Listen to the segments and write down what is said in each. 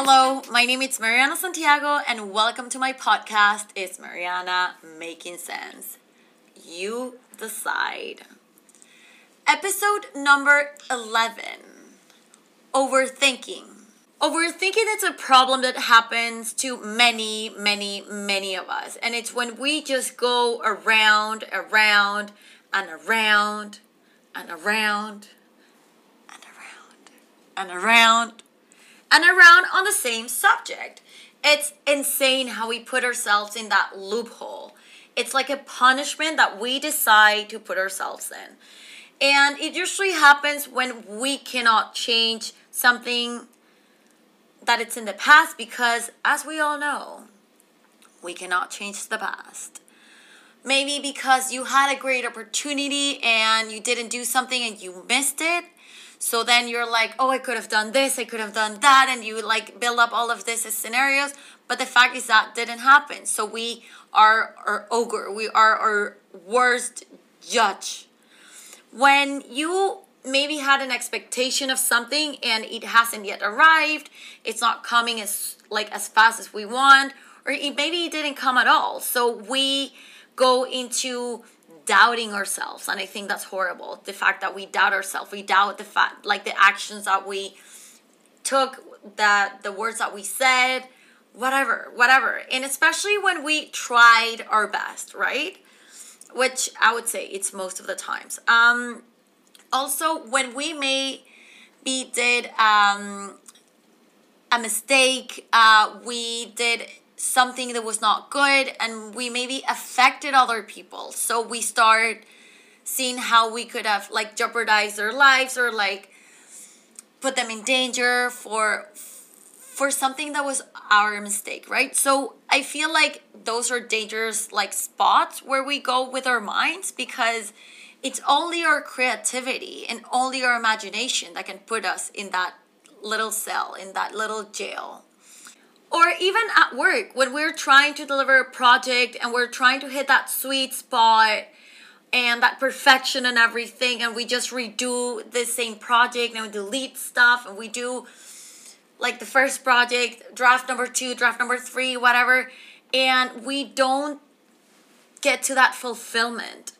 Hello, my name is Mariana Santiago, and welcome to my podcast. It's Mariana Making Sense. You decide. Episode number 11 Overthinking. Overthinking is a problem that happens to many, many, many of us. And it's when we just go around, around, and around, and around, and around, and around, and around on the same subject. It's insane how we put ourselves in that loophole. It's like a punishment that we decide to put ourselves in. And it usually happens when we cannot change something that it's in the past because, as we all know, we cannot change the past. Maybe because you had a great opportunity and you didn't do something and you missed it. So then you're like, oh, I could have done this, I could have done that, and you like build up all of this as scenarios. But the fact is that didn't happen. So we are our ogre, we are our worst judge. When you maybe had an expectation of something and it hasn't yet arrived, it's not coming as like as fast as we want, or it, maybe it didn't come at all. So we go into doubting ourselves and i think that's horrible the fact that we doubt ourselves we doubt the fact like the actions that we took that the words that we said whatever whatever. And especially when we tried our best right? Which i would say it's most of the times. Um also when we may be did um a mistake uh we did something that was not good and we maybe affected other people. So we start seeing how we could have like jeopardized their lives or like put them in danger for for something that was our mistake right? So i feel like those are dangerous like spots where we go with our minds because it's only our creativity and only our imagination that can put us in that little cell in that little jail or even at work when we're trying to deliver a project and we're trying to hit that sweet spot and that perfection and everything and we just redo the same project and we delete stuff and we do like the first project draft number two draft number three whatever and we don't get to that fulfillment.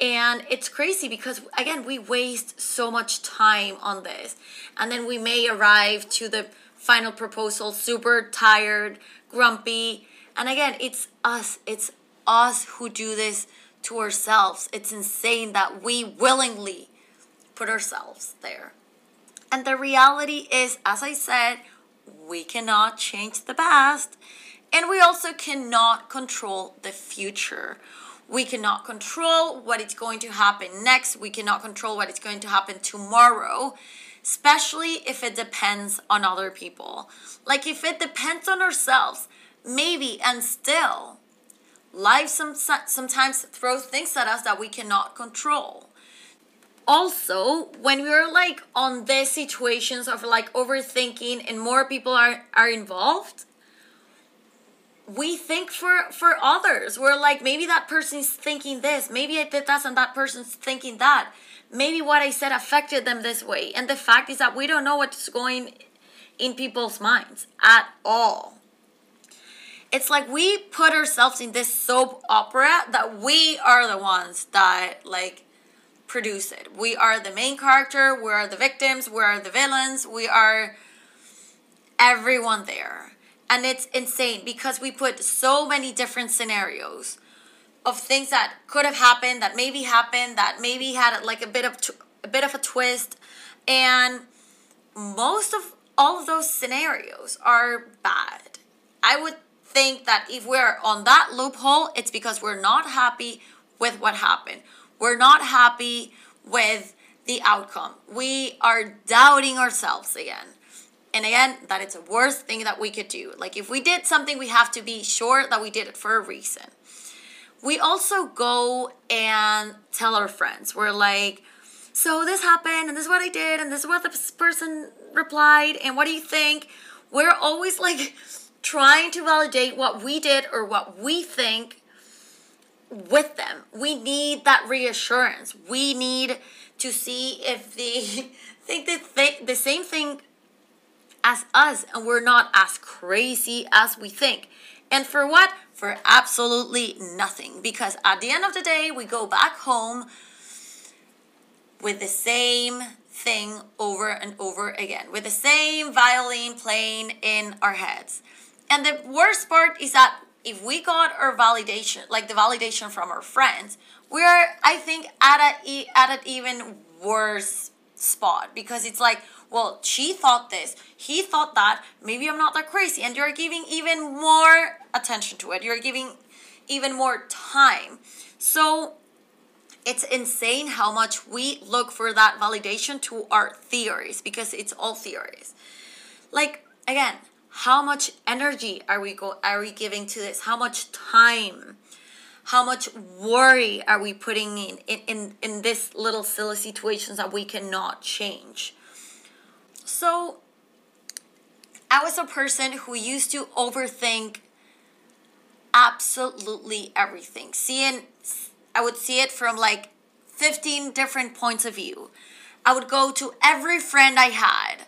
And it's crazy because again we waste so much time on this. And then we may arrive to the final proposal, super tired, grumpy. And again, it's us. It's us who do this to ourselves. It's insane that we willingly put ourselves there. And the reality is, as I said, we cannot change the past. And we also cannot control the future. We cannot control what is going to happen next. We cannot control what is going to happen tomorrow especially if it depends on other people. Like if it depends on ourselves, maybe and still, life some, sometimes throws things at us that we cannot control. Also, when we're like on these situations of like overthinking and more people are, are involved, we think for for others. We're like maybe that person's thinking this, maybe I did this and that person's thinking that maybe what I said affected them this way. And the fact is that we don't know what's going in people's minds at all. It's like we put ourselves in this soap opera that we are the ones that like produce it. We are the main character, we are the victims, we are the villains, we are everyone there. And it's insane because we put so many different scenarios of things that could have happened, that maybe happened, that maybe had like a bit of a bit of a twist, and most of all of those scenarios are bad. I would think that if we're on that loophole, it's because we're not happy with what happened. We're not happy with the outcome. We are doubting ourselves again. And again, that it's the worst thing that we could do. Like if we did something, we have to be sure that we did it for a reason we also go and tell our friends. We're like, so this happened, and this is what I did, and this is what this person replied, and what do you think? We're always like trying to validate what we did or what we think with them. We need that reassurance. We need to see if they think the, th- the same thing as us and we're not as crazy as we think. And for what? For absolutely nothing. Because at the end of the day, we go back home with the same thing over and over again, with the same violin playing in our heads. And the worst part is that if we got our validation, like the validation from our friends, we're, I think, at a at an even worse spot because it's like, well, she thought this, he thought that, maybe I'm not that crazy, and you're giving even more attention to it. You're giving even more time. So it's insane how much we look for that validation to our theories because it's all theories. Like again, how much energy are we go are we giving to this? How much time? How much worry are we putting in in in, in this little silly situations that we cannot change? So I was a person who used to overthink absolutely everything. Seeing I would see it from like 15 different points of view. I would go to every friend I had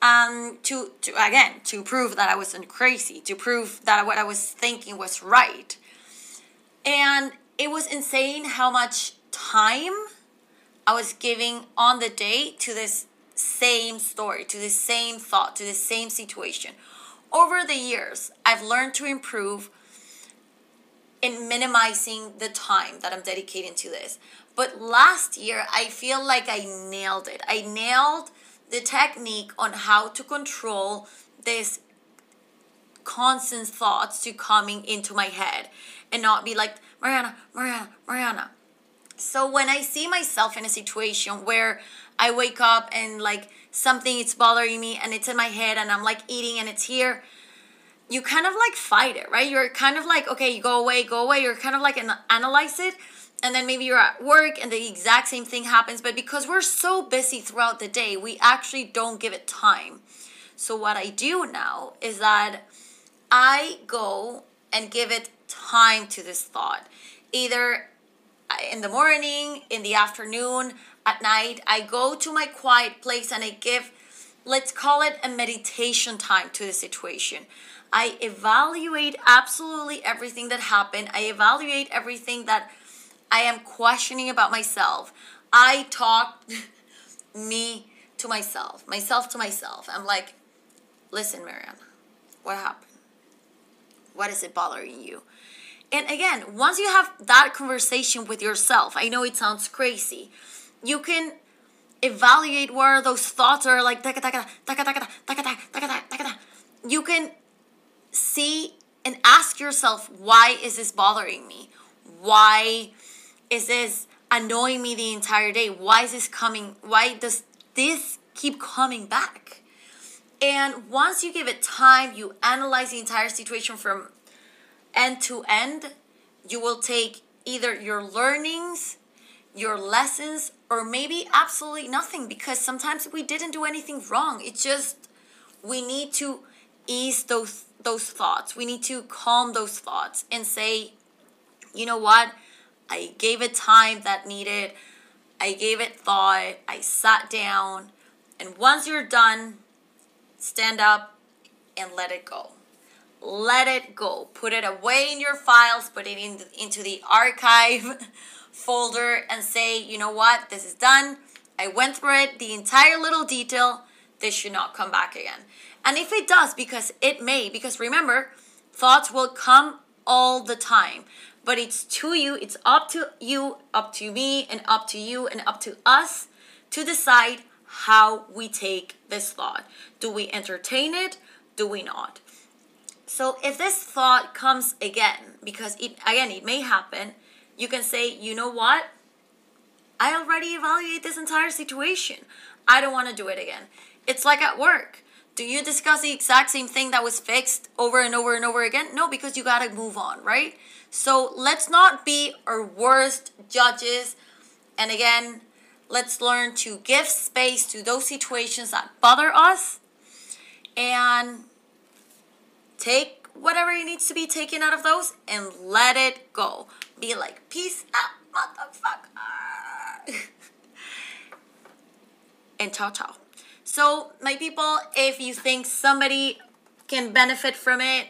um, to, to, again, to prove that I wasn't crazy, to prove that what I was thinking was right. And it was insane how much time I was giving on the day to this same story, to the same thought, to the same situation. Over the years, I've learned to improve in minimizing the time that I'm dedicating to this. But last year, I feel like I nailed it. I nailed the technique on how to control this constant thoughts to coming into my head and not be like, Mariana, Mariana, Mariana. So when I see myself in a situation where I wake up and like something is bothering me and it's in my head and I'm like eating and it's here, you kind of like fight it, right? You're kind of like, okay, you go away, go away. You're kind of like an, analyze it. And then maybe you're at work and the exact same thing happens. But because we're so busy throughout the day, we actually don't give it time. So what I do now is that I go and give it time to this thought. Either uh, in the morning, in the afternoon, at night, I go to my quiet place and I give, let's call it a meditation time to the situation. I evaluate absolutely everything that happened. I evaluate everything that I am questioning about myself. I talk me to myself, myself to myself. I'm like, listen, Marianne, what happened? What is it bothering you? And again, once you have that conversation with yourself, I know it sounds crazy, you can evaluate where those thoughts are like you can see and ask yourself, why is this bothering me? Why is this annoying me the entire day? Why is this coming? Why does this keep coming back? And once you give it time, you analyze the entire situation from end to end, you will take either your learnings, your lessons, or maybe absolutely nothing because sometimes we didn't do anything wrong. It's just we need to ease those those thoughts. We need to calm those thoughts and say, you know what? I gave it time that needed. I gave it thought. I sat down. And once you're done, stand up and let it go. Let it go. Put it away in your files, put it in, into the archive folder, and say, you know what? This is done. I went through it, the entire little detail. This should not come back again. And if it does, because it may, because remember, thoughts will come all the time. But it's to you, it's up to you, up to me, and up to you, and up to us to decide how we take this thought. Do we entertain it? Do we not? So if this thought comes again, because it again it may happen, you can say, you know what? I already evaluate this entire situation. I don't want to do it again. It's like at work. Do you discuss the exact same thing that was fixed over and over and over again? No, because you gotta move on, right? So let's not be our worst judges. And again, let's learn to give space to those situations that bother us and take whatever needs to be taken out of those and let it go. Be like, peace out, motherfucker. and ciao ciao. So, my people, if you think somebody can benefit from it,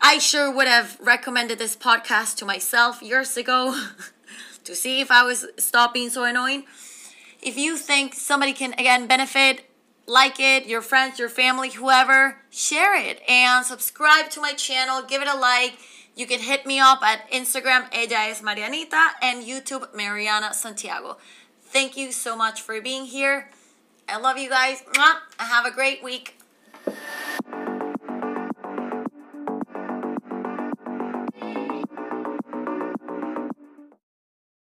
I sure would have recommended this podcast to myself years ago to see if I was stop being so annoying. If you think somebody can again benefit, like it, your friends, your family, whoever, share it and subscribe to my channel, give it a like. You can hit me up at Instagram, Ella es Marianita, and YouTube, Mariana Santiago. Thank you so much for being here. I love you guys. Have a great week.